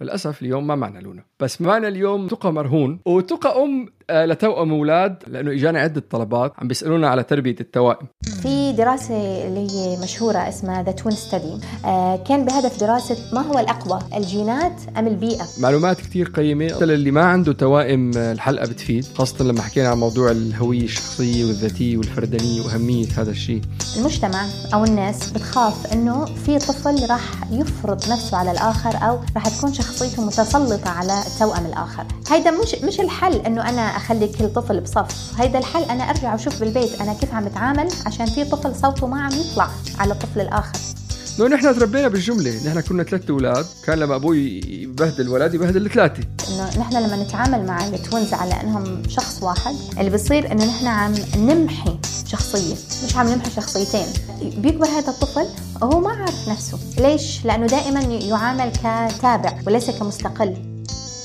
للأسف اليوم ما معنا لونا. بس معنا اليوم تقى مرهون وتقى أم آه، لتوأم أولاد لأنه اجانا عدة طلبات عم بيسألونا على تربية التوائم. في دراسة اللي هي مشهورة اسمها ذا توين ستدي كان بهدف دراسة ما هو الأقوى الجينات أم البيئة؟ معلومات كتير قيمة. للي ما عنده توائم آه، الحلقة بتفيد خاصة لما حكينا عن موضوع الهوية الشخصية والذاتية والفردانية وأهمية هذا الشيء. المجتمع أو الناس بتخاف إنه في طفل راح يفرض نفسه على الآخر أو راح تكون شخصيته متسلطة على التوأم الآخر. هيدا مش مش الحل إنه أنا أخلي كل طفل بصف. هيدا الحل أنا أرجع وشوف بالبيت أنا كيف عم بتعامل عشان في طفل صوته ما عم يطلع على الطفل الآخر. لو نحن تربينا بالجملة. نحن كنا ثلاثة أولاد. كان لما أبوي يبهدل ولد يبهدل الثلاثة إنه نحن لما نتعامل مع التوينز على إنهم شخص واحد اللي بصير إنه نحن عم نمحي شخصية مش عم نمحي شخصيتين. بيكبر هذا الطفل وهو ما عارف نفسه. ليش؟ لأنه دائما يعامل كتابع وليس كمستقل.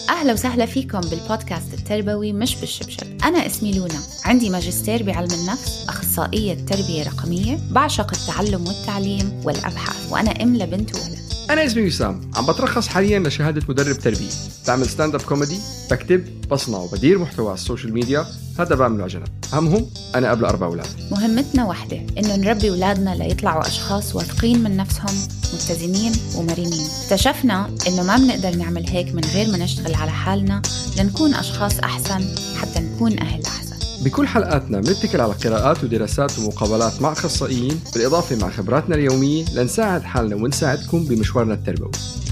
أهلا وسهلا فيكم بالبودكاست التربوي مش بالشبشب. أنا اسمي لونا. عندي ماجستير بعلم النفس أخصائية تربية رقمية بعشق التعلم والتعليم والأبحاث وأنا أم لبنت وولد أنا اسمي وسام عم بترخص حاليا لشهادة مدرب تربية. بعمل stand up comedy بكتب بصنع وبدير محتوى على ال social media هذا بعمله على جنب. أهمهم أنا أبلى أربع أولاد. مهمتنا واحدة إنه نربي أولادنا ليطلعوا أشخاص واثقين من نفسهم متزنين ومرنين. اكتشفنا إنه ما بنقدر نعمل هيك من غير ما نشتغل على حالنا لنكون أشخاص أحسن حتى نكون أهل أحسن. بكل حلقاتنا بنتكل على قراءات ودراسات ومقابلات مع أخصائيين بالإضافة مع خبراتنا اليومية لنساعد حالنا ونساعدكم بمشوارنا التربوي.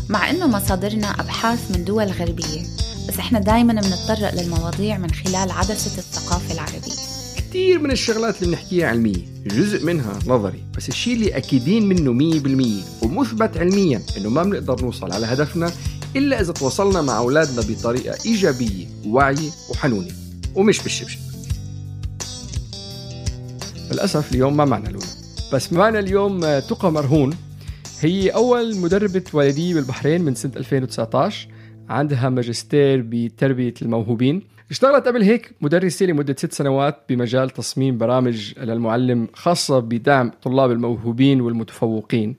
مع إنه مصادرنا أبحاث من دول غربية بس إحنا دايما بنتطرق للمواضيع من خلال عدسة الثقافة العربية. كثير من الشغلات اللي بنحكيها علمية جزء منها نظري بس الشيء اللي أكيدين منه مية بالمية ومثبت علميا إنه ما بنقدر نوصل على هدفنا إلا إذا تواصلنا مع أولادنا بطريقة إيجابية واعية وحنونة ومش بالشبشب. للأسف اليوم ما معنا لونا بس معنا اليوم آه، تقى مرهون. هي أول مدربة والدية بالبحرين من سنة 2019 عندها ماجستير بتربية الموهوبين. اشتغلت قبل هيك مدرسة لمدة ست سنوات بمجال تصميم برامج للمعلم خاصة بدعم طلاب الموهوبين والمتفوقين.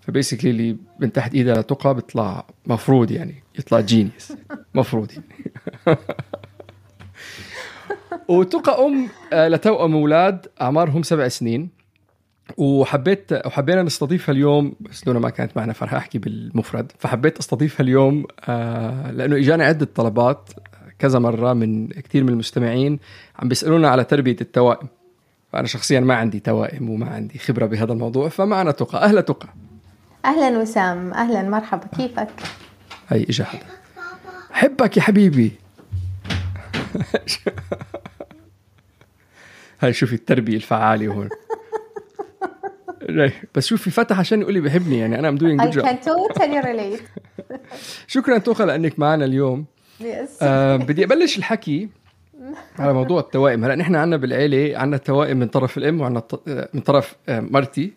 فبيسكلي اللي من تحت ايدها تقى بيطلع مفروض يعني يطلع جينيس مفروض يعني. وتقى أم آه، لتوأم أولاد أعمارهم سبع سنين. وحبيت وحبينا نستضيفها اليوم بس لونا ما كانت معنا فرح أحكي بالمفرد. فحبيت استضيفها اليوم آه، لأنه اجانا عدة طلبات كذا مرة من كثير من المستمعين عم بيسألونا على تربية التوائم. فأنا شخصيا ما عندي توائم وما عندي خبرة بهذا الموضوع فمعنا تقى. أهلا تقى. أهلا وسام. أهلا. مرحبا. كيفك؟ هي إجا حدا. حبك يا حبيبي. هاي شوفي التربية الفعالة هون؟ بس شوفي فتح عشان يقول لي بحبني يعني. أنا ام دوينج I جود can totally relate. شكرا توخى لأنك معنا اليوم. Yes. آه بدي أبلش الحكي على موضوع التوائم. هلأ نحن عندنا بالعيلة عندنا توائم من طرف الأم وعندنا الط- من طرف آه، مرتي.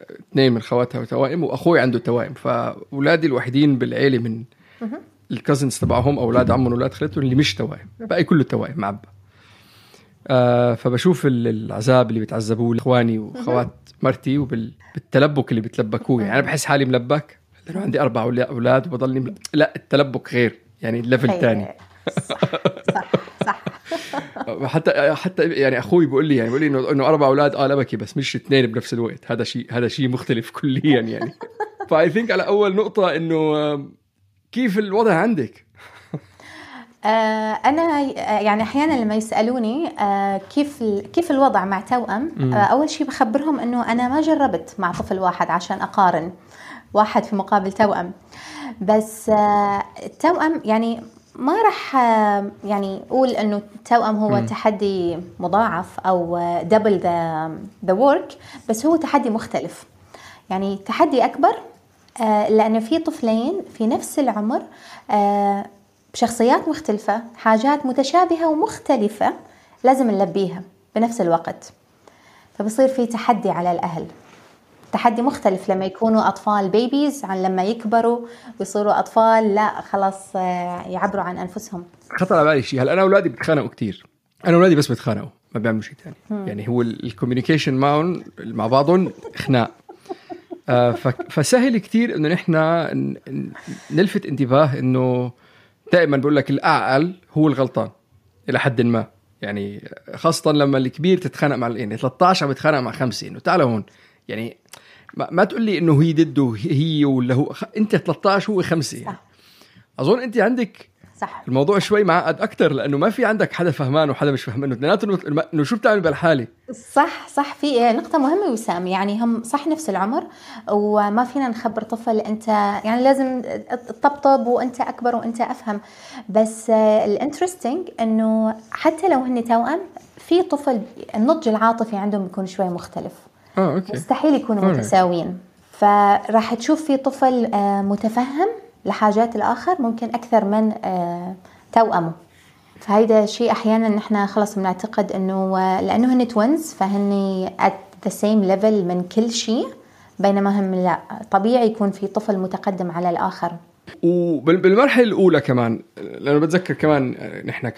آه، اثنين من خواتها توائم وأخوي عنده توائم. فأولادي الوحيدين بالعيلة من الكازنز تبعهم أولاد عمهم وأولاد خالتهم اللي مش توائم. باقي كله توائم معبى آه فبشوف ال- العذاب اللي بيتعذبوه اخواني وأخوات مرتي وبالتلبك اللي بيتلبكوه. يعني أنا بحس حالي ملبك لأنه عندي أربع أولاد وبضلني مل... لا التلبك غير يعني ال level هي- ثاني صح صح صح. حتى حتى يعني أخوي بيقول لي يعني بيقول لي إنه إنه أربع أولاد آه لبكي بس مش اثنين بنفس الوقت. هذا شيء هذا شيء مختلف كليا يعني. ف I think على أول نقطة إنه كيف الوضع عندك؟ آه، أنا آه، يعني أحيانا لما يسألوني آه، كيف كيف الوضع مع توأم أول شيء بخبرهم إنه أنا ما جربت مع طفل واحد عشان أقارن واحد في مقابل توأم. بس التوأم يعني ما راح يعني أقول إنه التوأم هو م. تحدي مضاعف أو double the the work بس هو تحدي مختلف. يعني تحدي أكبر لأنه في طفلين في نفس العمر بشخصيات مختلفة حاجات متشابهة ومختلفة لازم نلبيها بنفس الوقت. فبصير في تحدي على الأهل. تحدي مختلف لما يكونوا أطفال babies عن لما يكبروا ويصيروا أطفال لا خلاص آه، يعبروا عن أنفسهم. خطر على بالي شيء. هلا أنا أولادي بيتخانقوا كثير أنا أولادي بس بيتخانقوا ما بيعملوا شيء ثاني يعني هو ال communication معهم مع بعضهم خناق آه فسهل كثير إنه نحن نلفت انتباه إنه دائما بقول لك الاعقل هو الغلطان إلى حد ما. يعني خاصة لما الكبير تتخانق مع يعني 13 عم بتخانق مع خمسه انه تعال هون يعني ما, ما تقول لي إنه هي ضده هي ولا هو أنت 13 هو خمسه يعني. أظن أنت عندك صح. الموضوع شوي معقد أكثر لأنه ما في عندك حدا فهمان وحدا مش فهمان. اثنيناتهم انه شو بتعمل بالحاله صح صح. في نقطة مهمة وسام. يعني هم صح نفس العمر وما فينا نخبر طفل أنت يعني لازم تطبطب وأنت أكبر وأنت أفهم. بس ال interesting إنه حتى لو هن توأم في طفل النضج العاطفي عندهم بيكون شوي مختلف. آه أوكي. مستحيل يكونوا متساويين. فراح تشوف في طفل آه، متفهم لحاجات الآخر ممكن أكثر من آه، توأمه. فهيدا شيء أحيانا نحن خلص بنعتقد إنه لأنه هن twins فهن at the same level من كل شيء بينما هم لا. طبيعي يكون في طفل متقدم على الآخر. وبالمرحله الأولى كمان لأنه بتذكر كمان نحن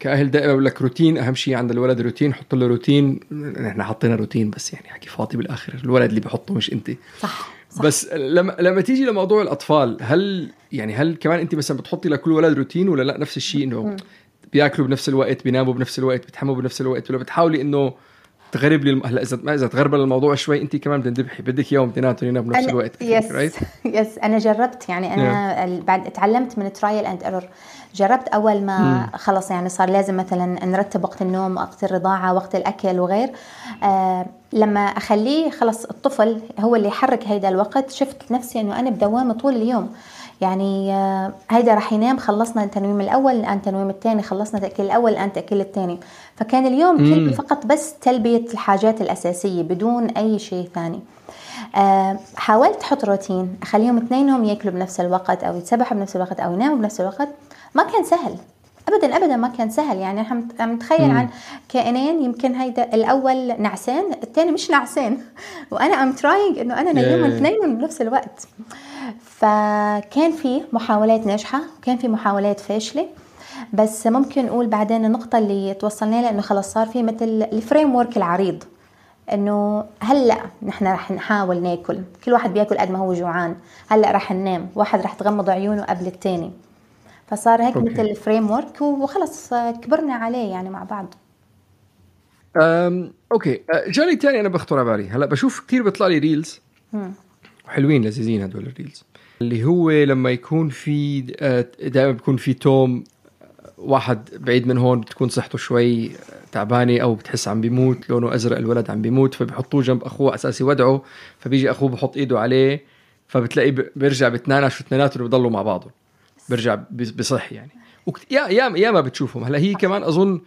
كأهل دائما بقول لك روتين أهم شيء عند الولد روتين حط له روتين نحن حطينا روتين بس يعني حكي فاضي بالآخر الولد اللي بحطه مش أنت. صح. صح. بس لما لما تيجي لموضوع الأطفال هل يعني هل كمان أنت مثلا بتحطي لكل ولد روتين ولا لا؟ نفس الشيء إنه بيأكلوا بنفس الوقت بيناموا بنفس الوقت بيتحموا بنفس الوقت ولا بتحاولي إنه تغرب لي هلا اذا ما إذا تغرب الموضوع شوي أنت كمان بتنذبحي بدك اياهم اثنيناتهم يناموا بنفس الوقت يس يس أنا جربت يعني أنا yeah. بعد تعلمت من trial and error جربت أول ما. خلص يعني صار لازم مثلا نرتب وقت النوم وقت الرضاعة وقت الأكل وغير آه لما أخليه خلص الطفل هو اللي يحرك هيدا الوقت شفت نفسي إنه أنا بدوامه طول اليوم. يعني آه، هيدا رح ينام خلصنا التنويم الأول الان التنويم الثاني خلصنا تاكيل الأول الان تاكيل الثاني. فكان اليوم كله فقط بس تلبية الحاجات الأساسية بدون أي شيء ثاني. أه حاولت أحط روتين أخليهم اثنينهم يأكلوا بنفس الوقت أو يتسبحوا بنفس الوقت أو يناموا بنفس الوقت. ما كان سهل. ابدا ابدا ما كان سهل. يعني إحنا متخيل عن كائنين يمكن هيدا الأول نعسان الثاني مش نعسان. وأنا I'm trying إنه أنا نيمهم اثنين بنفس الوقت. فكان في محاولات ناجحة وكان في محاولات فاشلة. بس ممكن نقول بعدين النقطة اللي توصلنا لها إنه خلص صار في مثل ال framework العريض. إنه هلأ نحن رح نحاول ناكل. كل واحد بياكل قد ما هو جوعان. هلأ رح ننام. واحد رح تغمض عيونه قبل الثاني. فصار هيك أوكي. مثل framework وخلص كبرنا عليه يعني مع بعض. أم أوكي. جاني تاني أنا بخطر على بالي. هلأ بشوف كثير بيطلع لي ريلز حلوين لذيذين هدول الريلز اللي هو لما يكون في دائما بيكون في توم واحد بعيد من هون بتكون صحته شوي تعبانة أو بتحس عم بيموت لونه أزرق الولد عم بيموت فبيحطوه جنب أخوه أساس يودعه فبيجي أخوه بحط إيده عليه فبتلاقي بيرجع بتنانش واثنيناتهم بيضلوا مع بعضهم. بيرجع بصح يعني. yeah yeah yeah ما بتشوفهم. هلا هي كمان أظن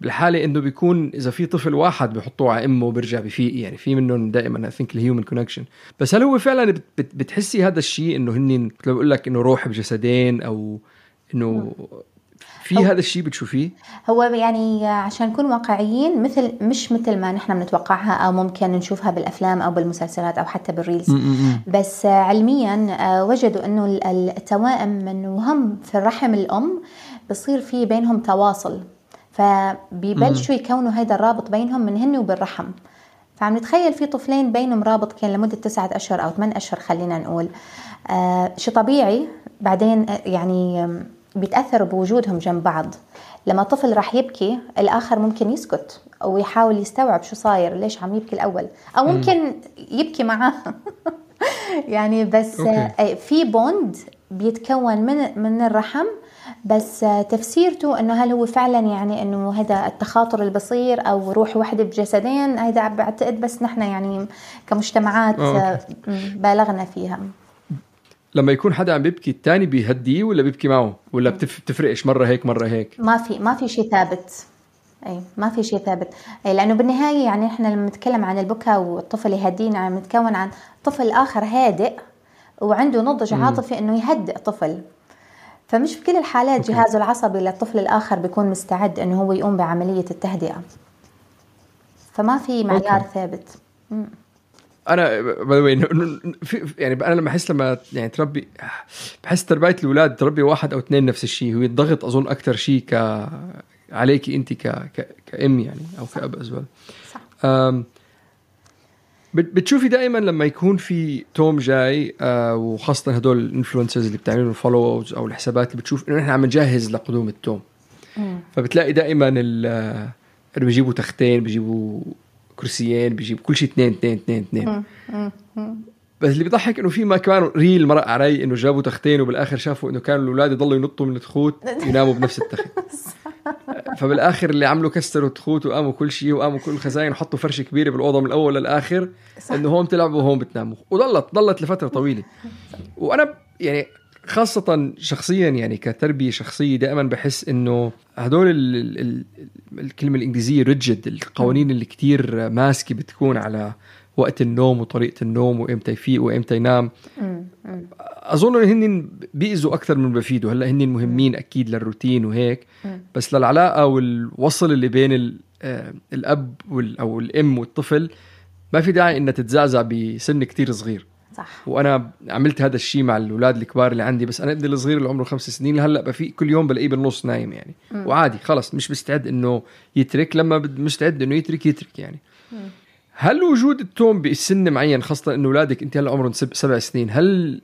بالحالة إنه بيكون إذا في طفل واحد بحطوه على إمه وبرجع بفيق يعني في منهم دائما I think ال human connection بس هل هو فعلا بتحسي هذا الشيء إنه هن مثل بقول لك إنه روح بجسدين أو إنه في هذا الشيء بتشوفيه؟ هو يعني عشان نكون واقعيين مثل مش مثل ما نحن بنتوقعها أو ممكن نشوفها بالأفلام أو بالمسلسلات أو حتى بال reels. بس علميا آه، وجدوا إنه التوائم من وهم في الرحم الأم بصير في بينهم تواصل. فبيبلشوا يكونوا هذا الرابط بينهم من هن وبالرحم. فعم نتخيل في طفلين بينهم رابط كان لمدة تسعة أشهر أو ثمان أشهر خلينا نقول. آه شيء طبيعي. بعدين آه، يعني بيتأثروا بوجودهم جنب بعض. لما طفل راح يبكي الآخر ممكن يسكت أو يحاول يستوعب شو صاير ليش عم يبكي الأول. أو ممكن يبكي معاه. يعني بس أوكي. في bond بيتكون من من الرحم. بس آه، تفسيرته إنه هل هو فعلا يعني إنه هذا التخاطر اللي بصير أو روح واحدة بجسدين؟ هذا بعتقد بس نحن يعني كمجتمعات آه، آه، بالغنا فيها. لما يكون حدا عم بيبكي الثاني بيهديه ولا بيبكي معه؟ ولا بتف- بتفرقش مرة هيك مرة هيك؟ ما في ما في شيء ثابت. اي ما في شيء ثابت. أي لأنه بالنهاية يعني إحنا لما نتكلم عن البكاء والطفل يهدينا عم نتكلم عن طفل آخر هادئ وعنده نضج عاطفي إنه يهدئ طفل. فمش بكل الحالات جهازه العصبي للطفل الآخر بيكون مستعد إنه هو يقوم بعملية التهدئة. فما في معيار أوكي. ثابت. أنا باي يعني أنا لما أحس لما يعني تربي بحس تربية الأولاد تربي واحد أو اثنين نفس الشيء هو الضغط أظن أكثر شيء ك عليك أنت ك... ك... كأم يعني أو كأب as well صح. أم، بت- بتشوفي دائما لما يكون في توم جاي آه وخاصة هدول ال influencers اللي بتعملوا follows أو الحسابات اللي بتشوف إنه نحن عم نجهز لقدوم التوم. فبتلاقي دائما بيجيبوا تختين بيجيبوا كرسيين بيجيبوا كل شيء اثنين اثنين اثنين اثنين. بس اللي بيضحك إنه في ما كمان reel مرق علي إنه جابوا تختين وبالآخر شافوا إنه كانوا الأولاد يضلوا ينطوا من التخوت يناموا بنفس التخت. فبالآخر اللي عملوا كسروا التخوت وقاموا كل شيء وقاموا كل الخزاين وحطوا فرشه كبيره بالأوضة من الأول للآخر. إنه هون بتلعبوا وهون بتناموا. وضلت ضلت لفترة طويلة. وأنا يعني خاصة شخصيا يعني كتربية شخصية دائما بحس إنه هدول ال ال ال الكلمة الإنجليزية ريجد القوانين اللي كتير ماسكة بتكون على وقت النوم وطريقة النوم وإمتى يفيق وإمتى ينام. أظن إن هن بيأذوا أكثر من بفيدوا. هلأ هن مهمين أكيد للروتين وهيك. بس للعلاقة والوصل اللي بين ال- الأب أو الأم والطفل ما في داعي إنها تتزعزع بسن كتير صغير. صح. وأنا عملت هذا الشيء مع الأولاد الكبار اللي عندي بس أنا ابني الصغير اللي عمره خمس سنين هلأ بفيق كل يوم بلاقيه بالنص نايم يعني. وعادي خلص مش مستعد إنه يترك لما مستعد إنه يترك يترك يعني. هل وجود التوم بسن معين خاصة انه أولادك أنت هلأ عمرهم سب- سبع سنين هل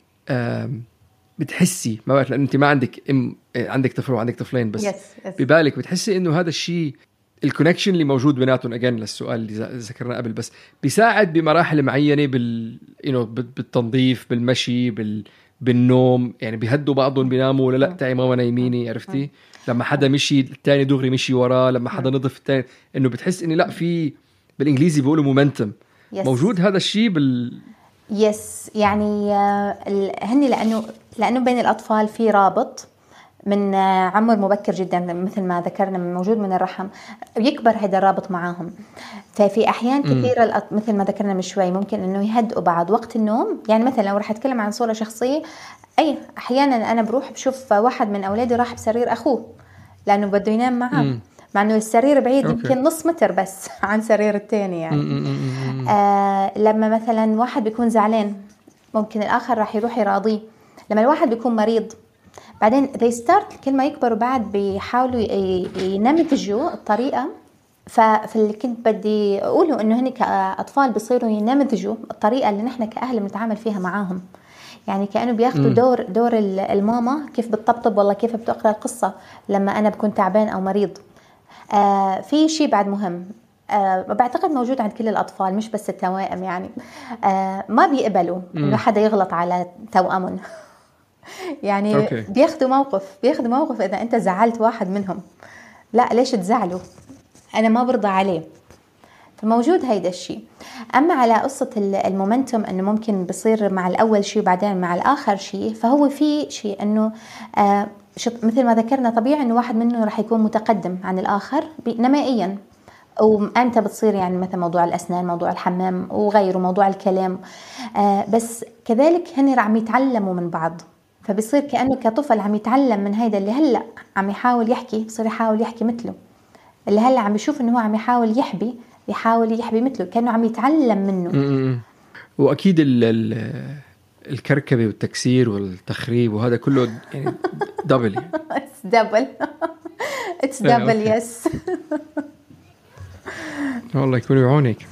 بتحسي ما بعرف لأن أنت ما عندك ام عندك طفل وعندك طفلين بس. yes yes ببالك بتحسي إنه هذا الشيء ال connection اللي موجود بيناتهم again للسؤال اللي ذكرناه قبل بس بيساعد بمراحل معينة بال you know, بال- بالتنظيف بالمشي بال بالنوم. يعني بيهدوا بعضهم بيناموا ولا لا؟ تعي ماما نايميني عرفتي؟ لما حدا مشي الثاني دغري مشي وراه لما حدا نظف الثاني إنه بتحس إني لا في بالإنجليزي بيقولوا momentum. موجود هذا الشيء بال؟ yes يعني آه، هن لأنه لأنه بين الأطفال في رابط. من آه، عمر مبكر جدا مثل ما ذكرنا من موجود من الرحم يكبر هذا الرابط معاهم. ففي أحيان كثيرة الأط- مثل ما ذكرنا من شوي ممكن إنه يهدئوا بعض وقت النوم. يعني مثلا لو رح أتكلم عن صورة شخصية أي أحيانا أنا بروح بشوف واحد من أولادي راح بسرير أخوه لأنه بده ينام معاه. مع إنه السرير بعيد أوكي. يمكن نص متر بس عن سرير الثاني يعني. آه لما مثلا واحد بيكون زعلان ممكن الآخر راح يروح يراضيه. لما الواحد بيكون مريض بعدين they start كل ما يكبروا بعد بيحاولوا ينمذجوا الطريقة. فاللي كنت بدي أقوله إنه هن كأطفال بيصيروا ينمذجوا الطريقة اللي نحن كأهل بنتعامل فيها معاهم. يعني كأنه بياخذوا دور دور ال- الماما كيف بتطبطب والله كيف بتقرأ القصة لما أنا بكون تعبان أو مريض. آه في شيء بعد مهم. آه بعتقد موجود عند كل الأطفال مش بس التوائم يعني. آه ما بيقبلوا إنه حدا يغلط على توأمهم يعني أوكي. بياخذوا موقف بياخذوا موقف إذا أنت زعلت واحد منهم. لا ليش تزعلوا؟ أنا ما برضى عليه. فموجود هيدا الشيء. أما على قصة ال- المومنتوم إنه ممكن بصير مع الأول شيء وبعدين مع الآخر شيء فهو في شيء إنه آه مثل ما ذكرنا طبيعي إنه واحد منه راح يكون متقدم عن الآخر نمائيا. وامتى بتصير يعني مثلا موضوع الأسنان موضوع الحمام وغيره موضوع الكلام. آه بس كذلك هن عم يتعلموا من بعض. فبصير كأنه كطفل عم يتعلم من هيدا اللي هلأ عم يحاول يحكي بصير يحاول يحكي مثله اللي هلأ عم يشوف إنه هو عم يحاول يحبي يحاول يحبي مثله كأنه عم يتعلم منه. وأكيد ال ال الكركبة والتكسير والتخريب وهذا كله يعني دبل. اتس دبل اتس دبل. يس والله يكون بعونك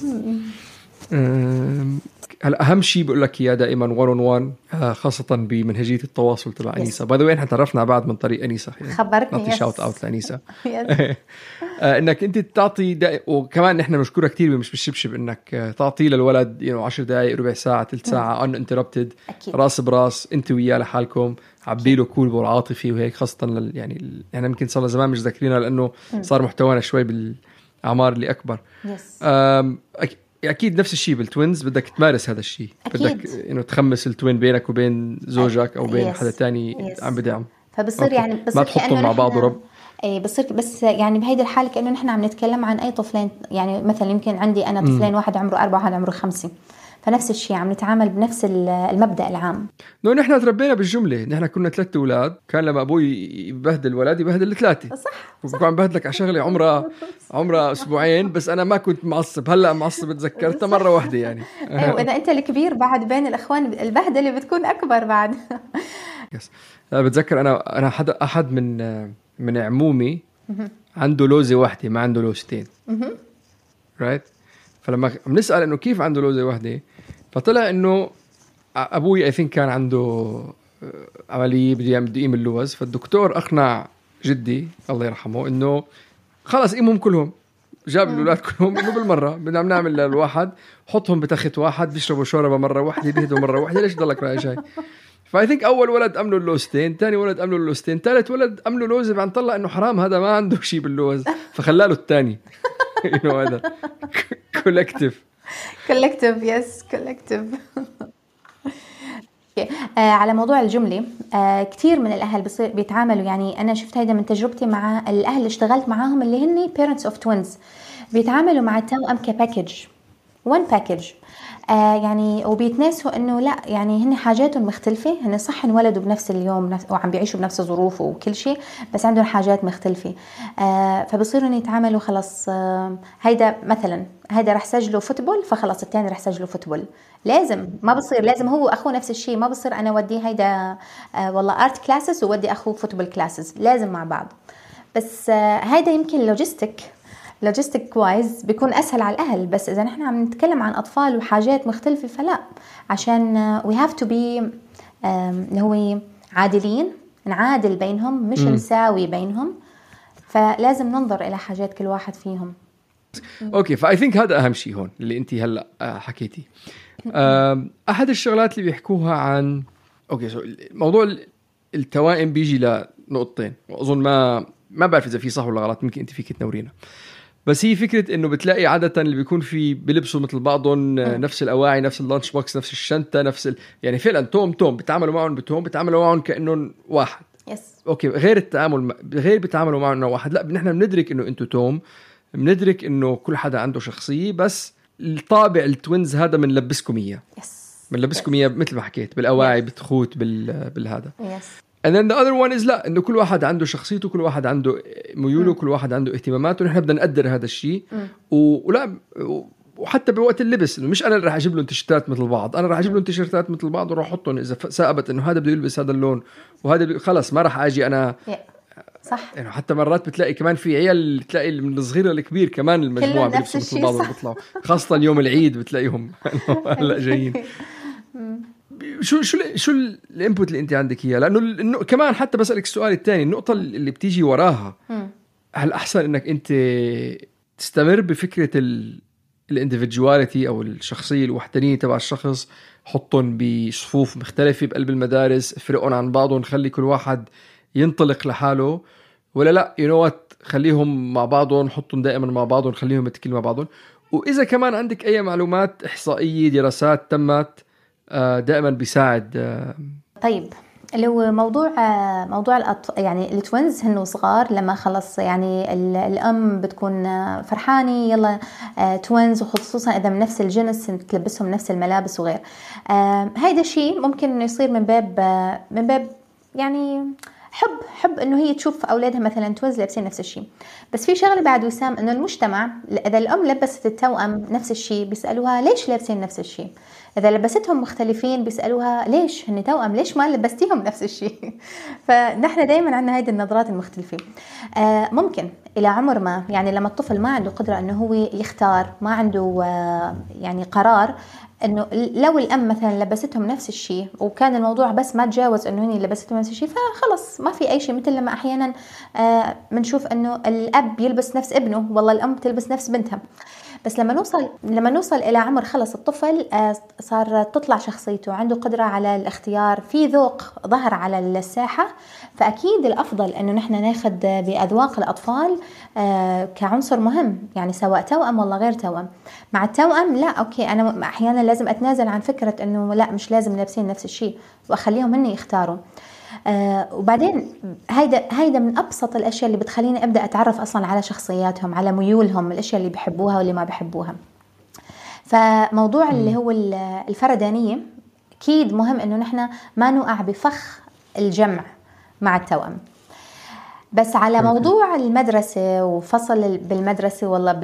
هلا أهم شيء بقول لك إياه دائما 1 on 1 خاصة بمنهجية التواصل تبع انيسه by the way إحنا تعرفنا على بعض من طريق انيسه يعني خبرتني نعطي. Shout out لانيسه yes. إنك أنت تعطي. وكمان نحن بنشكرها كثير مش بالشبشب إنك آه، تعطي للولد you 10 دقائق ربع ساعة ثلث ساعة uninterrupted. راس براس أنت وياه لحالكم عبي له كول والعاطفي وهيك خاصة لل... يعني يعني يمكن صار زمان مش ذاكرينها لأنه صار محتوانا شوي بالأعمار اللي أكبر yes أكيد نفس الشيء بال twins بدك تمارس هذا الشيء. بدك إنه تخمس ال twin بينك وبين زوجك أو بين Yes. حدا تاني. عم بدعم فبصير. يعني ما بصير تحطهم كأنه مع بعض ورب. اي بصير بس يعني بهيدي الحالة كأنه نحن عم نتكلم عن أي طفلين يعني مثلا يمكن عندي أنا طفلين واحد عمره أربعة واحد عمره خمسة فنفس الشيء عم نتعامل بنفس ال- المبدأ العام. لو نحن تربينا بالجملة. نحن كنا ثلاث أولاد. كان لما أبوي يبهدل ولد يبهدل الثلاثه صح وبكون عم بهدلك على شغلة عمرها عمرها أسبوعين. بس أنا ما كنت معصب. هلأ معصب تذكرتها مرة واحدة يعني. أيوه واذا أنت الكبير بعد بين الأخوان البهدلة بتكون أكبر بعد. يس. بتذكر أنا أنا حدا أحد من من عمومي عنده لوزة واحدة ما عنده لوزتين. Right فلما بنسأل إنه كيف عنده لوزة واحدة فطلع إنه أبوي I think كان عنده آه، عملية بده بده يقيم اللوز فالدكتور أقنع جدي الله يرحمه إنه خلص قيمهم كلهم. جاب الأولاد كلهم انه بالمرة. بدنا عم نعمل للواحد. حطهم بتخت واحد بيشربوا شوربة مرة واحدة بيهدوا مرة واحدة ليش ضلك رايح جاي ف I think أول ولد امنوا اللوزتين ثاني ولد امنوا اللوزتين ثالث ولد امنوا لوزه بعدين طلع إنه حرام هذا ما عنده شيء باللوز. فخلى له الثاني هذا. كولكتيف كولكتيف يس كولكتيف على موضوع الجملة آه كثير من الأهل بيتعاملوا يعني أنا شفت هيدا من تجربتي مع الأهل اللي اشتغلت معاهم اللي هن parents of twins. بيتعاملوا مع التوأم ك package one package. آه يعني وبيتناسوا إنه لا يعني هن حاجاتهم مختلفة هن صح انولدوا بنفس اليوم وعم بيعيشوا بنفس الظروف وكل شيء بس عندهم حاجات مختلفة. آه فبصيروا يتعاملوا خلص آه هيدا مثلا هيدا رح سجله football فخلص الثاني رح سجله football. لازم ما بصير لازم هو وأخوه نفس الشيء ما بصير أنا اوديه هيدا والله art classes وودي أخوه football classes لازم مع بعض. بس هيدا يمكن logistic logistic wise بيكون أسهل على الأهل بس إذا نحن عم نتكلم عن أطفال وحاجات مختلفة فلا. عشان we have to be اللي هو عادلين نعادل بينهم مش نساوي بينهم. فلازم ننظر إلى حاجات كل واحد فيهم. Okay ف I think هذا أهم شيء هون اللي انت هلأ آه، حكيتي. أحد الشغلات اللي بيحكوها عن okay so موضوع ال- التوائم بيجي لنقطتين. واظن ما ما بعرف إذا في صح ولا غلط ممكن انت فيك تنورينا بس هي فكرة إنه بتلاقي عادة اللي بيكون في بيلبسوا مثل بعضهم نفس الأواعي نفس ال lunch box نفس الشنطة نفس ال... يعني فعلا توم توم بيتعاملوا معهم بتوم بيتعاملوا معهم كأنهم واحد. Yes okay غير التعامل غير بيتعاملوا معه إنه واحد لا نحن بندرك إنه أنتم توم بندرك إنه كل حدا عنده شخصية بس الطابع ال twins هذا بنلبسكم إياه. Yes بنلبسكم إياه مثل ما حكيت بالأواعي بالتخوت بال بالهذا. Yes and then the other one is لا إنه كل واحد عنده شخصيته كل واحد عنده ميوله كل واحد عنده اهتماماته. نحن بدنا نقدر هذا الشيء. و- ولا وحتى بوقت اللبس إنه مش أنا اللي راح أجيب لهم تيشيرتات مثل بعض. أنا راح أجيب لهم تيشيرتات مثل بعض وراح أحطهم. إذا ثابت إنه هذا بده يلبس هذا اللون وهذا بي- خلص ما راح أجي أنا. صح. يعني حتى مرات بتلاقي كمان في عيال بتلاقي من الصغير للكبير كمان المجموعة بيلبسوا مثل بعض صح. وبيطلعوا. خاصة يوم العيد بتلاقيهم. هلا جايين. شو شو ال- شو ال- الإنبوت اللي أنت عندك إياه؟ لأنه ال- إنه كمان حتى بسألك السؤال الثاني النقطة اللي بتيجي وراها هل أحسن إنك أنت تستمر بفكرة الإندفجواليتي أو الشخصية الوحدانية تبع الشخص حطهم بصفوف مختلفة بقلب المدارس افرقهم عن بعضهم خلي كل واحد ينطلق لحاله ولا لأ يو نو خليهم مع بعضهم حطهم دائما مع بعضهم خليهم يتكلوا مع بعضهم. وإذا كمان عندك أي معلومات إحصائية دراسات تمت دائما بيساعد آه، طيب هو موضوع آه، موضوع الأطف... يعني ال twins هن صغار لما خلص يعني ال- الأم بتكون آه، فرحانة يلا آه، twins وخصوصا إذا من نفس الجنس تلبسهم نفس الملابس وغير. آه، هيدا الشيء ممكن إنه يصير من باب آه، من باب يعني حب حب إنه هي تشوف أولادها مثلا twins لابسين نفس الشيء بس في شغلة بعد وسام إنه المجتمع إذا الأم لبست التوأم نفس الشيء بيسألوها ليش لابسين نفس الشيء إذا لبستهم مختلفين بيسألوها ليش هن توأم ليش ما لبستيهم نفس الشيء؟ فنحن دائما عندنا هيدي النظرات المختلفة. آه ممكن إلى عمر ما يعني لما الطفل ما عنده قدرة إنه هو يختار ما عنده آه يعني قرار إنه لو الأم مثلا لبستهم نفس الشيء وكان الموضوع بس ما تجاوز إنه هني لبستهم نفس الشيء فخلص ما في أي شيء. مثل لما أحيانا بنشوف إنه الأب يلبس نفس ابنه والله الأم تلبس نفس بنتها. بس لما نوصل لما نوصل إلى عمر خلص الطفل آه، صار تطلع شخصيته عنده قدرة على الاختيار في ذوق ظهر على الساحة. فأكيد الأفضل إنه نحن ناخذ بأذواق الأطفال آه، كعنصر مهم يعني سواء توأم ولا غير توأم. مع التوأم لا أوكي أنا أحيانا لازم أتنازل عن فكرة إنه لا مش لازم لابسين نفس الشيء وأخليهم هن يختاروا. آه وبعدين هيدا هيدا من أبسط الأشياء اللي بتخليني أبدأ أتعرف أصلا على شخصياتهم على ميولهم الأشياء اللي بحبوها واللي ما بحبوها. فموضوع اللي هو الفردانية أكيد مهم إنه نحن ما نوقع بفخ الجمع مع التوأم. بس على موضوع المدرسة وفصل بالمدرسة والله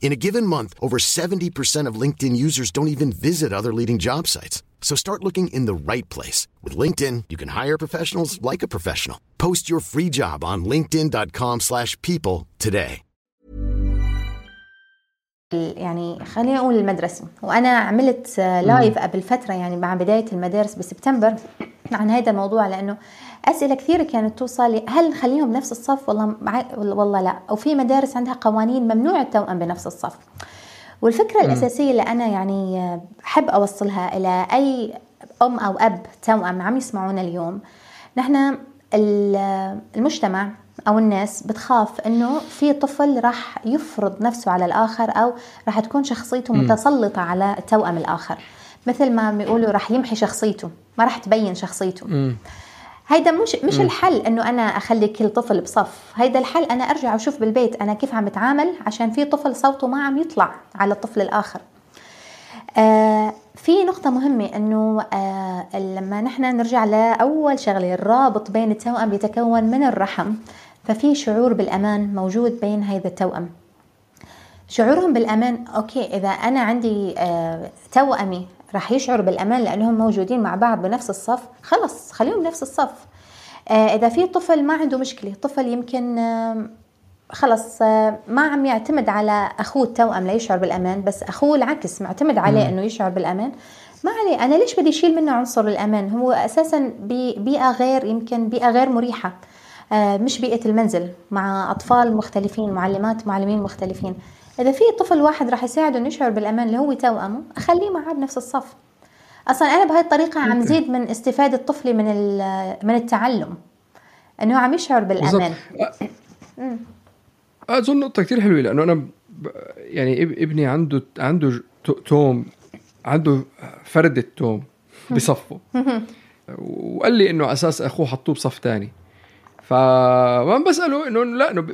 In a given month, over 70% of LinkedIn users don't even visit other leading job sites. So start looking in the right place. With LinkedIn, you can hire professionals like a professional. Post your free job on linkedin.com slash people today. يعني خلينا نقول المدرسة وأنا عملت لايف قبل فترة يعني مع بداية المدارس بسبتمبر عن هذا الموضوع لأنه أسئلة كثيرة كانت توصل لي. هل نخليهم بنفس الصف؟ والله والله لا. أو في مدارس عندها قوانين ممنوع التوأم بنفس الصف. والفكرة م. الأساسية اللي أنا يعني أحب أوصلها إلى أي أم أو أب توأم عم يسمعونا اليوم. نحن المجتمع أو الناس بتخاف إنه في طفل راح يفرض نفسه على الآخر أو راح تكون شخصيته متسلطة على التوأم الآخر. مثل ما بيقولوا راح يمحي شخصيته ما راح تبين شخصيته. هيدا مش مش م. الحل إنه أنا أخلي كل طفل بصف. هيدا الحل أنا أرجع واشوف بالبيت أنا كيف عم بتعامل عشان في طفل صوته ما عم يطلع على الطفل الآخر. آه في نقطة مهمة إنه آه لما نحن نرجع لأول شغلة الرابط بين التوأم يتكون من الرحم ففي شعور بالأمان موجود بين هذا التوأم. شعورهم بالأمان أوكي إذا أنا عندي آه توأمي راح يشعر بالأمان لأنهم موجودين مع بعض بنفس الصف. خلص خليهم بنفس الصف. آه، إذا في طفل ما عنده مشكلة طفل يمكن خلص آه، ما عم يعتمد على أخوه التوأم ليشعر بالأمان بس أخوه العكس معتمد عليه إنه يشعر بالأمان. ما عليه أنا ليش بدي اشيل منه عنصر الأمان؟ هو أساسا ببيئه غير يمكن بيئة غير مريحة. آه، مش بيئة المنزل مع أطفال مختلفين معلمات معلمين مختلفين. إذا في طفل واحد راح يساعده إنه يشعر بالأمان اللي هو توأمه أخليه معاه بنفس الصف. أصلا أنا بهاي الطريقة عم زيد من استفادة طفلي من من التعلم إنه عم يشعر بالأمان. أظن نقطة كثير حلوة لأنه أنا يعني ابني عنده عنده توم عنده فردة توم بصفه. وقال لي إنه أساس أخوه حطوه بصف تاني. فما بسأله إنه لا إنه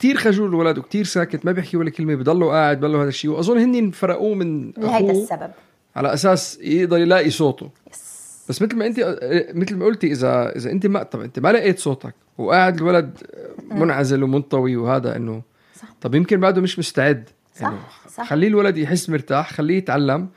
كتير خجول الولد وكتير ساكت ما بيحكي ولا كلمة بضله قاعد بضله هذا الشيء وأظن هن فرقوه من لهيدا السبب على أساس يقدر يلاقي صوته بس مثل ما انت مثل ما قلتي إذا إذا انت ما طب انت ما لقيت صوتك وقاعد الولد منعزل ومنطوي وهذا إنه صح. طب يمكن بعده مش مستعد صح. يعني صح. خليه الولد يحس مرتاح خليه يتعلم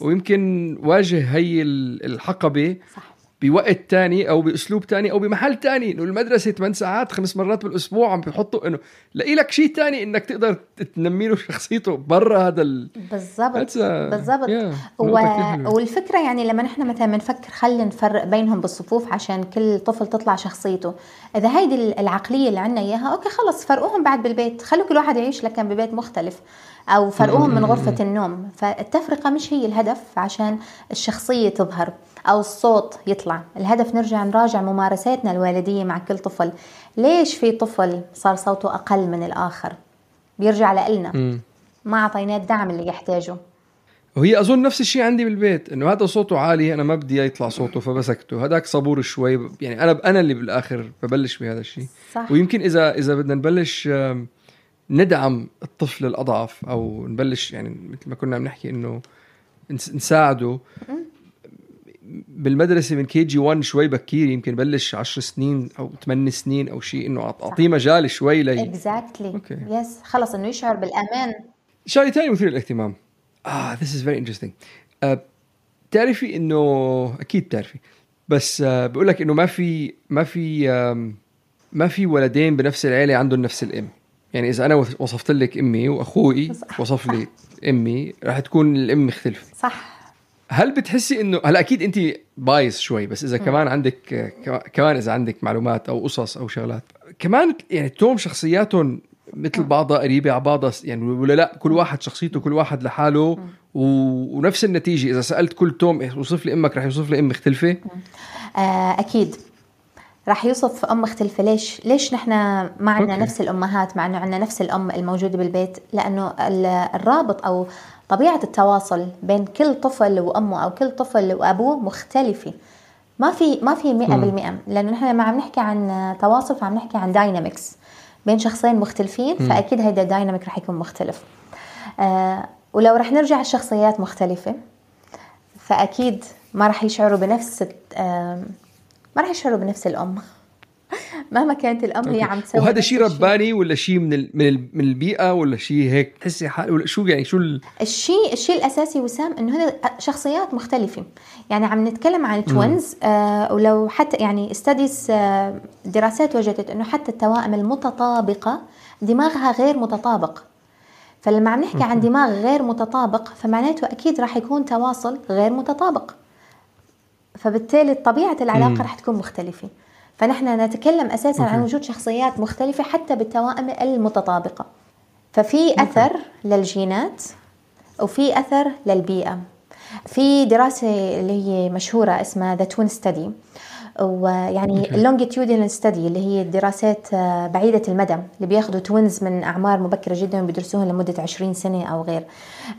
ويمكن واجه هي الحقبة صح. بوقت تاني أو بأسلوب تاني أو بمحل تاني إنه المدرسة 8 ساعات خمس مرات بالأسبوع عم بيحطوا إنه لاقي لك شيء تاني إنك تقدر تنمي له شخصيته برا هذا ال... بالضبط بالضبط. yeah. و... والفكرة يعني لما نحن مثلا بنفكر خلينا نفرق بينهم بالصفوف عشان كل طفل تطلع شخصيته. إذا هيدي العقلية اللي عندنا إياها أوكي خلص فرقوهم بعد بالبيت. خلوا كل واحد يعيش لكن ببيت مختلف أو فرقوهم من غرفة النوم. فالتفرقه مش هي الهدف عشان الشخصية تظهر. أو الصوت يطلع. الهدف نرجع نراجع ممارساتنا الوالدية مع كل طفل. ليش في طفل صار صوته أقل من الآخر؟ بيرجع لنا ما أعطيناه الدعم اللي يحتاجه. وهي أظن نفس الشيء عندي بالبيت إنه هذا صوته عالي أنا ما بدي يطلع صوته فبسكته. هذاك صبور شوي يعني أنا أنا اللي بالآخر ببلش بهذا الشيء. صح. ويمكن إذا إذا بدنا نبلش ندعم الطفل الأضعف أو نبلش يعني مثل ما كنا عم نحكي إنه نس- نساعده. بالمدرسة من KG 1 شوي بكير يمكن بلش 10 سنين أو 8 سنين أو شيء إنه أعطيه مجال شوي لي. Exactly okay. Yes خلص إنه يشعر بالأمان. شغلة ثانية مثير للاهتمام. آه this is very interesting. آه بتعرفي إنه أكيد بتعرفي. بس آه بقول لك إنه ما في ما في آم، ما في ولدين بنفس العيلة عندهم نفس الأم. يعني إذا أنا وصفت لك أمي وأخوي. وصف لي أمي راح تكون الأم مختلفة. صح. هل بتحسي انه هلا أكيد أنت بايظ شوي بس إذا كمان عندك آه، كما- كمان إذا عندك معلومات أو قصص أو شغلات كمان يعني توم شخصياتهم مثل بعضها قريبة على بعضها يعني ولا لا كل واحد شخصيته كل واحد لحاله و... ونفس النتيجة إذا سألت كل توم وصف لي أمك رح يوصف لي أم مختلفة؟ آه أكيد. راح يوصف أم مختلفة. ليش؟ ليش نحن ما عندنا. نفس الأمهات مع إنه عندنا نفس الأم الموجودة بالبيت؟ لأنه ال- الرابط أو طبيعة التواصل بين كل طفل وأمه أو كل طفل وأبوه مختلفة. ما في ما في 100% لأنه نحن لما عم نحكي عن تواصل فعم نحكي عن dynamics بين شخصين مختلفين فأكيد هيدا ال dynamic رح يكون مختلف. آه ولو رح نرجع الشخصيات مختلفة فأكيد ما راح يشعروا بنفس آم، ما راح يشعروا بنفس الأم. مهما كانت الام هي عم تسوي وهذا شيء. رباني ولا شيء من ال... من, ال... من البيئة ولا شيء هيك؟ تحسي حال ولا شو يعني؟ شو ال... الشيء الشيء الأساسي وسام إنه هنا شخصيات مختلفة. يعني عم نتكلم عن twins آه ولو حتى يعني studies آه دراسات وجدت إنه حتى التوائم المتطابقة دماغها غير متطابق. فلما عم نحكي عن دماغ غير متطابق فمعناته أكيد راح يكون تواصل غير متطابق. فبالتالي طبيعة العلاقة رح تكون مختلفة. فنحن نتكلم أساسا عن وجود شخصيات مختلفة حتى بالتوائم المتطابقة. ففي أثر للجينات وفي أثر للبيئة. في دراسة اللي هي مشهورة اسمها the twin study ويعني ال longitudinal study اللي هي الدراسات آه، بعيدة المدى اللي بياخذوا twins من أعمار مبكرة جدا وبيدرسوهم لمدة 20 سنة أو غير.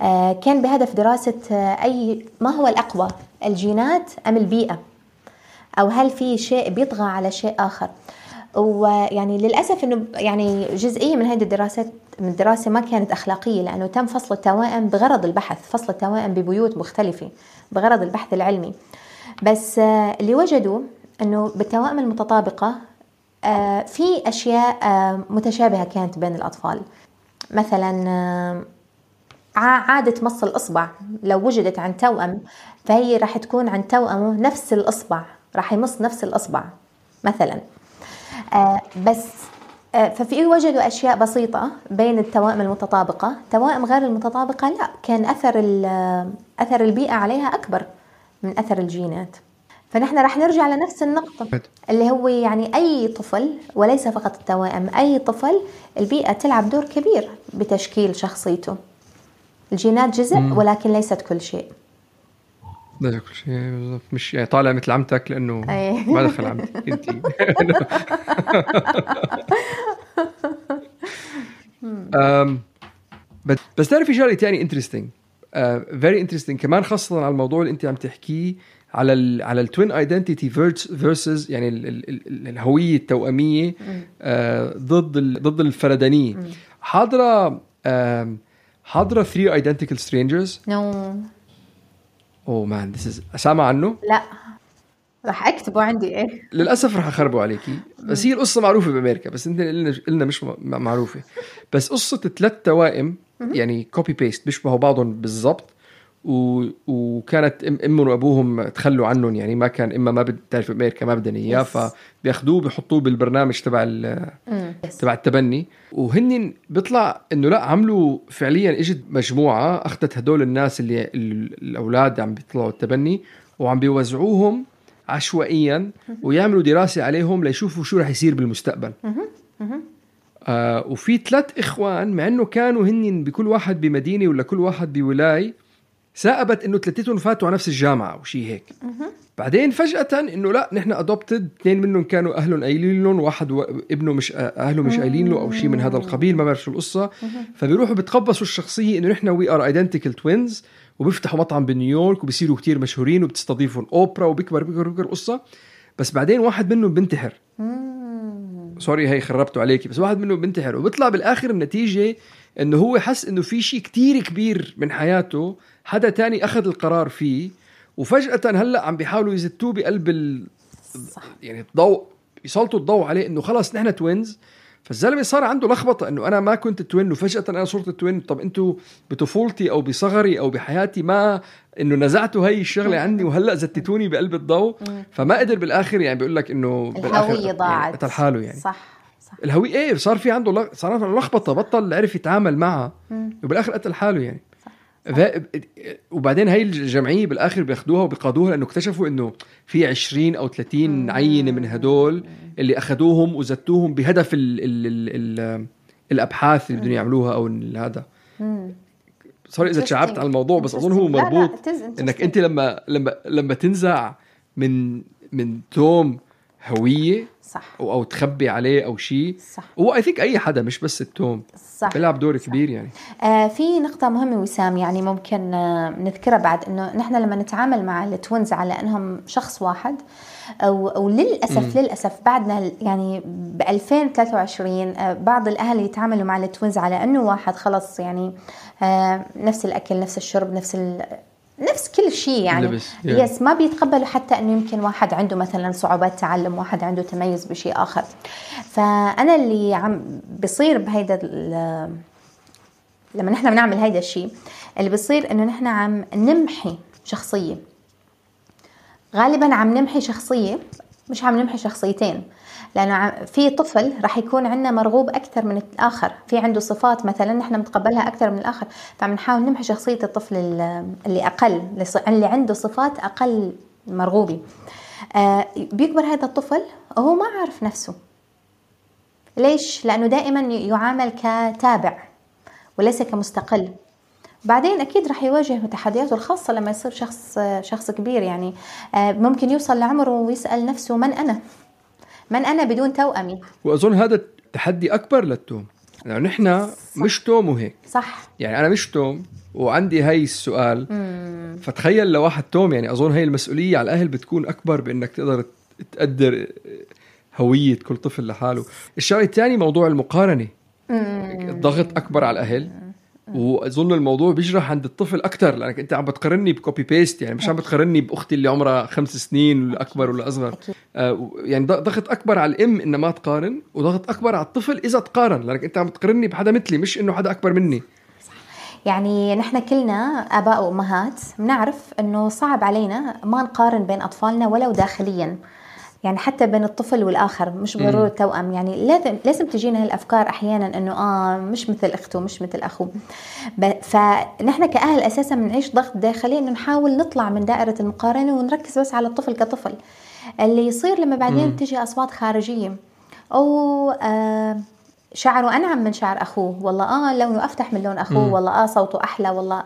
آه، كان بهدف دراسة آه، أي ما هو الأقوى الجينات أم البيئة؟ أو هل في شيء بيطغى على شيء آخر. ويعني للأسف إنه يعني جزئية من هذه الدراسات من الدراسة ما كانت أخلاقية لأنه تم فصل التوائم بغرض البحث فصل التوائم ببيوت مختلفة بغرض البحث العلمي. بس آه، اللي وجدوا إنه بالتوائم المتطابقة آه، في أشياء آه، متشابهة كانت بين الأطفال. مثلا عادة مص الإصبع لو وجدت عن توأم فهي راح تكون عن توأمه نفس الإصبع. راح يمص نفس الإصبع مثلا. آه بس آه ففي وجدوا أشياء بسيطة بين التوائم المتطابقة. توائم غير المتطابقة لا كان أثر أثر البيئة عليها أكبر من أثر الجينات. فنحن راح نرجع لنفس النقطة اللي هو يعني أي طفل وليس فقط التوائم أي طفل البيئة تلعب دور كبير بتشكيل شخصيته. الجينات جزء ولكن ليست كل شيء. ده كل شيء بالضبط. مش يعني طالع مثل عمتك لأنه. ما دخل عمتك. انت بس بس تعرفي شغلة ثاني interesting very interesting كمان خاصة على الموضوع اللي انت عم تحكيه على ال على ال twin identity versus يعني ال ال ال الهوية التوأمية آه، ضد ال ضد الفردانيه حاضرة آم، حاضرة 3 identical strangers no. Oh man this is سامع عنه؟ لا. راح أكتبه عندي إيه. للأسف رح أخربه عليكي. بس هي القصة معروفة بأمريكا بس أنت قلنا مش معروفة. بس قصة ثلاث توائم يعني copy paste بيشبهوا بعضهم بالضبط. و... وكانت إمهم وأبوهم تخلوا عنهم يعني ما كان إما ما بتعرف أمريكا ما بدهم إياه. فبياخذوه بيحطوه بالبرنامج تبع ال... تبع التبني. وهن بيطلع إنه لا عملوا فعليا إجت مجموعة أخذت هدول الناس اللي ال- الأولاد عم بيطلعوا التبني وعم بيوزعوهم عشوائيا ويعملوا دراسة عليهم ليشوفوا شو رح يصير بالمستقبل. آه وفي ثلاث إخوان مع إنه كانوا هن بكل واحد بمدينة ولا كل واحد بولاية ثاقبت إنه ثلاثتهم فاتوا على نفس الجامعة أو شيء هيك. بعدين فجأة إنه لا نحن adopted اثنين منهم كانوا أهلهم قايلين لهم واحد و... ابنه مش أهله مش قايلين له أو شيء من هذا القبيل ما بعرف شو القصة. فبيروحوا بتقمصوا الشخصية إنه نحن we are identical twins وبيفتحوا مطعم بنيويورك وبصيروا كتير مشهورين وبتستضيفهم اوبرا وبيكبر بيكبر بيكبر القصة بس بعدين واحد منهم بنتحر sorry هي خربته عليكي بس واحد منهم بنتحر وبيطلع بالآخر النتيجة إنه هو حس إنه في شيء كتير كبير من حياته حدا تاني أخذ القرار فيه وفجأة هلأ عم بيحاولوا يزتوه بقلب ال... صح. يعني الضوء يسلطوا الضوء عليه إنه خلص نحن twins فالزلمة صار عنده لخبطة إنه أنا ما كنت twin وفجأة أنا صرت twin طب أنتم بطفولتي أو بصغري أو بحياتي ما إنه نزعتوا هي الشغلة عني وهلأ زتتوني بقلب الضوء. فما قدر بالآخر يعني بيقول لك إنه الهوية ضاعت يعني قتل حاله يعني. صح. صح الهويه إيه صار في عنده صار عنده لخبطة بطل عرف يتعامل معها. وبالآخر قتل حاله يعني. وبعدين هاي الجمعية بالآخر بياخذوها وبيقادوها لأنه اكتشفوا إنه في 20 أو 30 عينة من هدول اللي اخذوهم وزتوهم بهدف ال ال ال ال الأبحاث اللي بدهم يعملوها أو هذا. sorry إذا تشعبت على الموضوع بس أظن هو مربوط إنك أنت لما لما لما تنزع من من توم هوية صح. أو, أو تخبي عليه أو شيء. صح. هو I think أي حدا مش بس التوم. صح. بيلعب دور صح. كبير يعني. آه في نقطة مهمة وسام يعني ممكن آه نذكرها بعد إنه نحن لما نتعامل مع ال twins على إنهم شخص واحد وللاسف للأسف بعدنا يعني ب 2023 آه بعض الأهل يتعاملوا مع ال twins على إنه واحد خلص يعني آه نفس الأكل نفس الشرب نفس نفس كل شيء يعني لبس. Yeah. Yes ما بيتقبلوا حتى إنه يمكن واحد عنده مثلا صعوبات تعلم واحد عنده تميز بشيء آخر فأنا اللي عم بصير بهيدا لما نحن بنعمل هيدا الشيء اللي بصير إنه نحن عم نمحي شخصية غالبا عم نمحي شخصية مش عم نمحي شخصيتين لأنه في طفل راح يكون عندنا مرغوب أكثر من الآخر. في عنده صفات مثلا نحن نتقبلها أكثر من الآخر. فعم نحاول نمحي شخصية الطفل اللي أقل اللي عنده صفات أقل مرغوبه آه بيكبر هذا الطفل وهو ما عارف نفسه. ليش؟ لأنه دائما يعامل كتابع وليس كمستقل. بعدين أكيد راح يواجه تحدياته الخاصة لما يصير شخص شخص كبير يعني. ممكن يوصل لعمره ويسأل نفسه من أنا؟ من أنا بدون توأمي؟ وأظن هذا تحدي أكبر للتوم لأنه يعني نحن مش توم وهيك. صح. يعني أنا مش توم وعندي هاي السؤال. مم. فتخيل لو واحد توم يعني أظن هاي المسؤولية على الأهل بتكون أكبر بإنك تقدر تقدر هوية كل طفل لحاله. الشغله الثانية موضوع المقارنة. مم. الضغط أكبر على الأهل. وأظن الموضوع بيجرح عند الطفل أكثر لأنك أنت عم بتقارني ب copy paste يعني مش عم بتقارني بأختي اللي عمرها خمس سنين ولا اكبر ولا اصغر آه يعني ضغط أكبر على الإم إنها ما تقارن وضغط أكبر على الطفل إذا تقارن لأنك أنت عم تقارني بحدا مثلي مش إنه حدا أكبر مني. يعني نحن كلنا آباء وأمهات بنعرف إنه صعب علينا ما نقارن بين أطفالنا ولو داخليا. يعني حتى بين الطفل والآخر مش بالضروره توأم. يعني لازم لازم تجينا هالأفكار أحيانا إنه آه مش مثل أخته مش مثل أخوه. فنحن كأهل أساسا بنعيش ضغط داخلي إنه نحاول نطلع من دائرة المقارنة ونركز بس على الطفل كطفل. اللي يصير لما بعدين. تجي أصوات خارجية. أو آه شعره أنعم من شعر أخوه. والله آه لونه أفتح من لون أخوه. مم. والله آه صوته أحلى. والله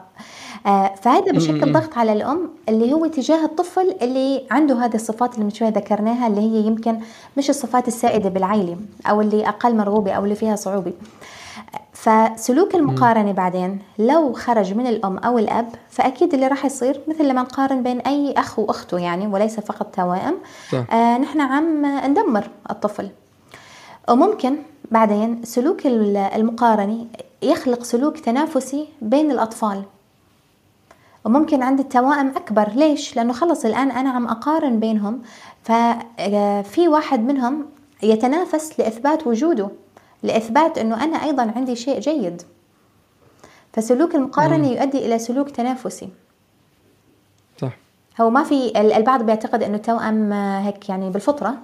آه فهذا بشكل ضغط على الأم اللي هو تجاه الطفل اللي عنده هذه الصفات اللي من شوي ذكرناها اللي هي يمكن مش الصفات السائدة بالعائله أو اللي أقل مرغوبة أو اللي فيها صعوبة. فسلوك المقارنة بعدين لو خرج من الأم أو الأب فأكيد اللي راح يصير مثل لما نقارن بين أي أخ وأخته يعني وليس فقط توائم آه نحن عم ندمر الطفل. وممكن بعدين سلوك المقارنة يخلق سلوك تنافسي بين الأطفال. وممكن عند التوائم أكبر. ليش؟ لأنه خلص الآن أنا عم أقارن بينهم ففي واحد منهم يتنافس لإثبات وجوده لإثبات أنه أنا أيضا عندي شيء جيد. فسلوك المقارنة يؤدي إلى سلوك تنافسي. صح. هو ما في البعض بيعتقد إنه التوأم هيك يعني بالفطرة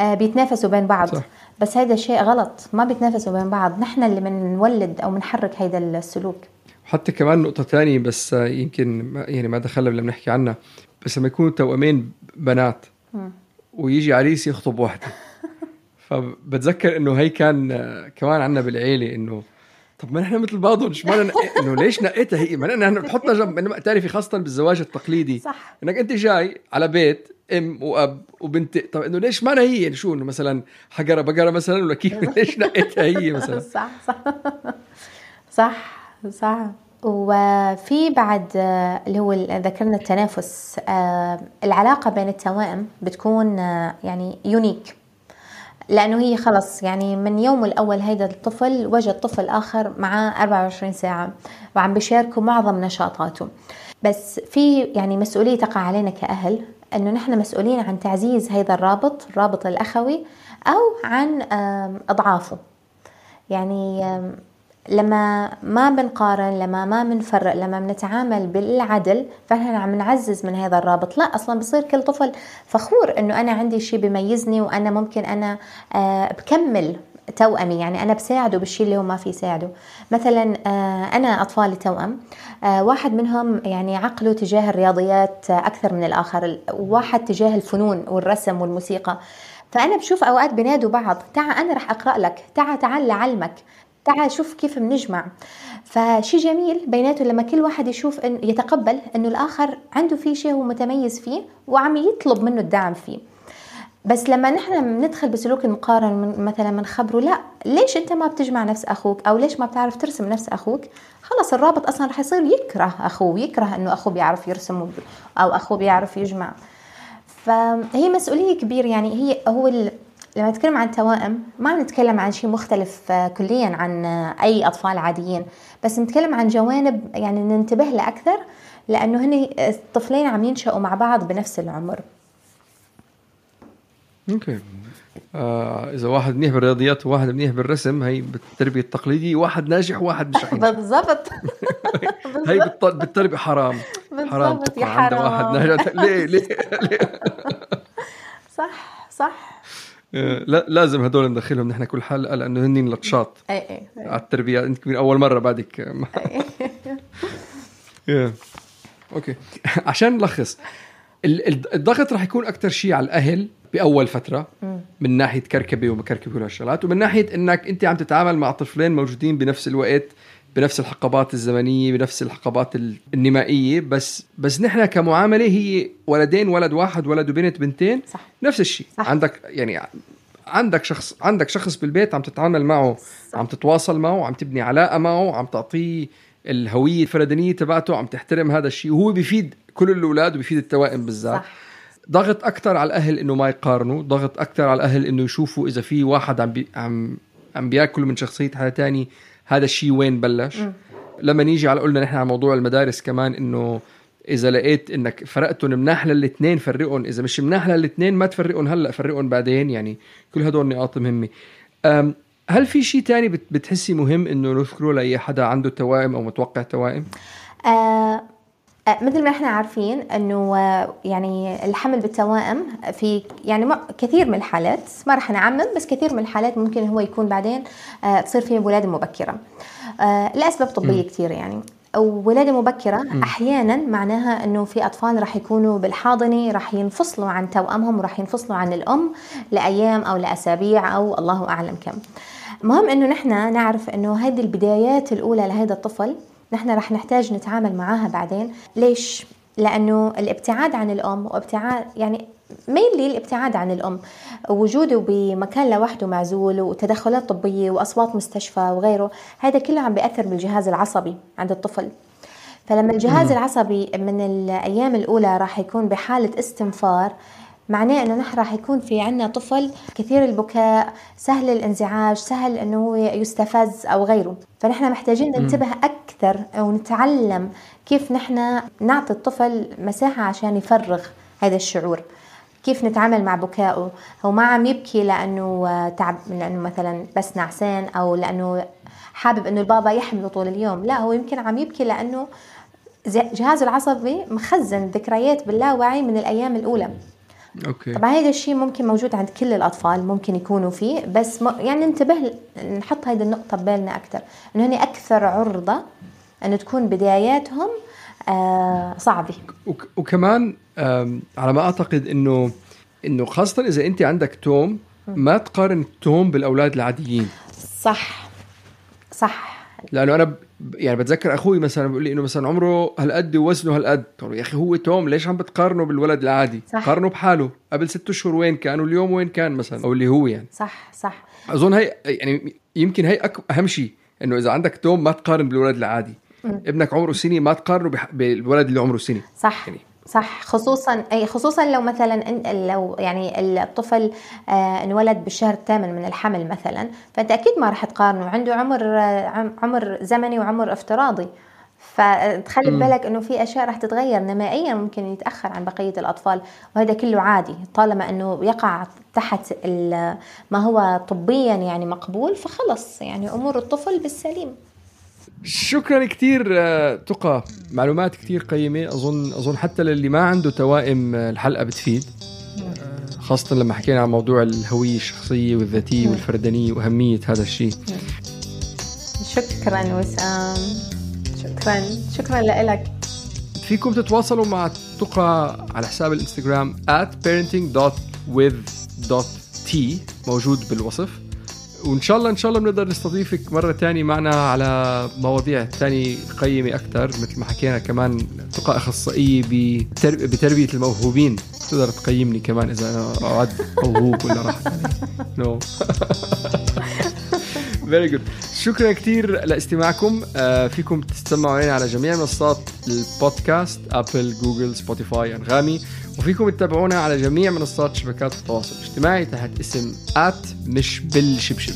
بيتنافسوا بين بعض. صح. بس هذا شيء غلط. ما بيتنافسوا بين بعض. نحن اللي بنولد أو بنحرك هذا السلوك. حتى كمان نقطة تانية بس يمكن يعني ما دخلنا لما نحكي عنها. بس لما يكونوا توأمين بنات ويجي عريس يخطب واحدة. فبتذكر إنه هي كان كمان عندنا بالعيلة إنه طب ما نحن مثل بعضهم مش معنى نق- إنه ليش نقيتها هي؟ ما نحن بنحطها جنب إنما بتعرفي خاصة بالزواج التقليدي. صح. إنك أنت جاي على بيت أم وأب وبنت طب إنه ليش معنى هي؟ يعني شو إنه مثلا حجرة بقرة مثلا ولا كيف؟ ليش نقيتها هي مثلا؟ صح صح. صح صح. وفي بعد اللي هو ذكرنا التنافس. آه، العلاقة بين التوائم بتكون آه، يعني يونيك لأنه هي خلص يعني من يوم الأول هيدا الطفل وجد طفل آخر معاه 24 ساعة وعم بيشاركوا معظم نشاطاته. بس في يعني مسؤولية تقع علينا كأهل أنه نحن مسؤولين عن تعزيز هذا الرابط الرابط الأخوي أو عن أضعافه. يعني لما ما بنقارن لما ما بنفرق لما بنتعامل بالعدل فاحنا عم نعزز من هذا الرابط. لا أصلا بصير كل طفل فخور إنه أنا عندي شيء بيميزني وأنا ممكن أنا آه، بكمل توأمي. يعني أنا بساعده بالشيء اللي هو ما في يساعده مثلا آه، أنا أطفالي توأم. آه، واحد منهم يعني عقله تجاه الرياضيات أكثر من الآخر وواحد تجاه الفنون والرسم والموسيقى. فأنا بشوف أوقات بينادوا بعض تعا أنا رح أقرأ لك تعا تعال لعلمك. تعال شوف كيف بنجمع فشي جميل بيناته لما كل واحد يشوف إن يتقبل إنه الآخر عنده في شيء هو متميز فيه وعم يطلب منه الدعم فيه. بس لما نحن بندخل بسلوك المقارنة من مثلا بنخبره لا ليش أنت ما بتجمع نفس أخوك؟ أو ليش ما بتعرف ترسم نفس أخوك؟ خلص الرابط أصلا رح يصير يكره أخوه يكره إنه أخوه بيعرف يرسم أو أخوه بيعرف يجمع. فهي مسؤولية كبيرة يعني هي هو. لما نتكلم عن توائم ما عم نتكلم عن شيء مختلف آه، كليا عن آه، أي أطفال عاديين. بس نتكلم عن جوانب يعني ننتبه لها أكثر لأنه هن الطفلين عم ينشأوا مع بعض بنفس العمر. أوكي. آه إذا واحد منيح بالرياضيات وواحد منيح بالرسم هي بالتربية التقليدية واحد ناجح وواحد مش ناجح. بالضبط. هي بالتربية حرام. حرام يا عند واحد حرام. ناجح. ليه؟ ليه, ليه؟ صح صح. لازم هدول ندخلهم نحن كل حلقه لأنه هن لطشات اي اي على التربية. أنت من أول مرة بعدك. يا. أوكي. عشان نلخص ال- ال- الضغط رح يكون أكثر شيء على الأهل بأول فترة من ناحية كركبة ومكركبه وهالشغلات ومن ناحية إنك أنت عم تتعامل مع طفلين موجودين بنفس الوقت بنفس الحقبات الزمنية بنفس الحقبات ال- النمائية بس بس نحن كمعاملة هي ولدين ولد واحد ولد وبنت بنتين صح. نفس الشيء صح. عندك يعني عندك شخص عندك شخص بالبيت عم تتعامل معه صح. عم تتواصل معه عم تبني علاقة معه عم تعطيه الهوية الفردانيه تبعته عم تحترم هذا الشيء وهو بيفيد كل الأولاد وبيفيد التوائم بالذات صح. ضغط أكثر على الأهل إنه ما يقارنوا ضغط أكثر على الأهل إنه يشوفوا إذا في واحد عم بي عم عم بياكل من شخصية حدا تاني هذا الشيء وين بلش؟ لما نيجي على قلنا نحن على موضوع المدارس كمان إنه إذا لقيت إنك فرقتهم مناح للاثنين فرقهم إذا مش مناح للاثنين ما تفرقهم هلأ فرقهم بعدين يعني كل هدول نقاط مهمة. هل في شيء تاني بت- بتحسي مهم إنه نذكره لأي حدا عنده توائم أو متوقع توائم؟ آه، مثل ما إحنا عارفين إنه آه، يعني الحمل بالتوائم في يعني كثير من الحالات ما راح نعمم بس كثير من الحالات ممكن هو يكون بعدين آه، تصير فيه ولادة مبكرة. آه، لأسباب طبية كثير يعني. وولادة مبكرة أحيانا معناها أنه في أطفال راح يكونوا بالحاضنة راح ينفصلوا عن توأمهم وراح ينفصلوا عن الأم لأيام أو لأسابيع أو الله أعلم كم. مهم أنه نحن نعرف أنه هذه البدايات الأولى لهذا الطفل نحن رح نحتاج نتعامل معاها بعدين. ليش؟ لأنه الابتعاد عن الأم وابتعاد يعني مينلي الابتعاد عن الأم. وجوده بمكان لوحده معزول وتدخلات طبية وأصوات مستشفى وغيره هذا كله عم بيأثر بالجهاز العصبي عند الطفل. فلما الجهاز العصبي من الأيام الأولى راح يكون بحالة استنفار معناه إنه نحن راح يكون في عنا طفل كثير البكاء سهل الانزعاج سهل إنه هو يستفز أو غيره. فنحن محتاجين ننتبه أكثر ونتعلم كيف نحن نعطي الطفل مساحة عشان يفرغ هذا الشعور. كيف نتعامل مع بكائه؟ هو ما عم يبكي لأنه تعب لأنه مثلا بس نعسان أو لأنه حابب إنه البابا يحمله طول اليوم. لا هو يمكن عم يبكي لأنه جهازه العصبي مخزن ذكريات باللاوعي من الأيام الأولى. أوكي. طبعا هذا الشيء ممكن موجود عند كل الأطفال ممكن يكونوا فيه بس م... يعني ننتبه نحط هذه النقطة ببالنا أكثر إنه هن أكثر عرضة إنه تكون بداياتهم آه صعبة. وك- وكمان على ما أعتقد إنه إنه خاصة إذا أنت عندك توم ما تقارن التوم بالأولاد العاديين. صح. صح. لأنه أنا. يعني بتذكر أخوي مثلا بيقول لي إنه مثلا عمره هالقد ووزنه هالقد. طب يا أخي هو توم ليش عم بتقارنه بالولد العادي؟ صح. قارنه بحاله. قبل ست أشهر وين كان؟ واليوم وين كان مثلا؟ أو اللي هو يعني. صح صح. أظن هي يعني يمكن هي أك... أهم شيء إنه إذا عندك توم ما تقارن بالولد العادي. ابنك عمره سنة ما تقارنه. بالولد اللي عمره سنة. صح. يعني صح خصوصا أي خصوصا لو مثلا لو يعني الطفل آه، انولد بالشهر الثامن من الحمل مثلا فأنت أكيد ما راح تقارنه عنده عمر آه، عم- عمر زمني وعمر افتراضي. فتخلي ببالك إنه في أشياء راح تتغير نمائيا ممكن يتأخر عن بقية الأطفال وهذا كله عادي. طالما إنه يقع تحت ما هو طبيا يعني مقبول فخلص يعني أمور الطفل بالسليم. شكرا كثير آه، تقى. معلومات كثير قيمة. أظن أظن حتى للي ما عنده توائم آه، الحلقة بتفيد. خاصة لما حكينا عن موضوع الهوية الشخصية والذاتية والفردانية وأهمية هذا الشيء. شكرا وسام. شكرا. شكرا لك فيكم تتواصلوا مع تقى على حساب الإنستغرام at parenting.with.t موجود بالوصف. وإن شاء الله إن شاء الله بنقدر نستضيفك مرة تانية معنا على مواضيع تانية قيمة أكثر مثل ما حكينا كمان تقى أخصائية بتر... بتربية الموهوبين. تقدر تقيمني كمان إذا أنا اعد موهوب ولا راح. نو Very good شكرا كثير لاستماعكم. آه فيكم تستمعوا علينا على جميع منصات البودكاست Apple Google Spotify أنغامي. وفيكم تتابعونا على جميع منصات شبكات التواصل الاجتماعي تحت اسم ات مش بالشبشب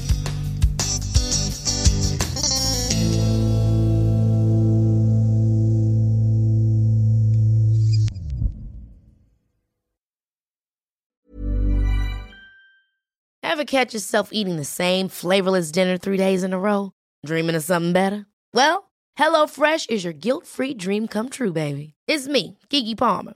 Ever catch yourself eating the same flavorless dinner three days in a row? Dreaming of something better? Well, HelloFresh is your guilt free dream come true, baby. It's me, Gigi Palmer.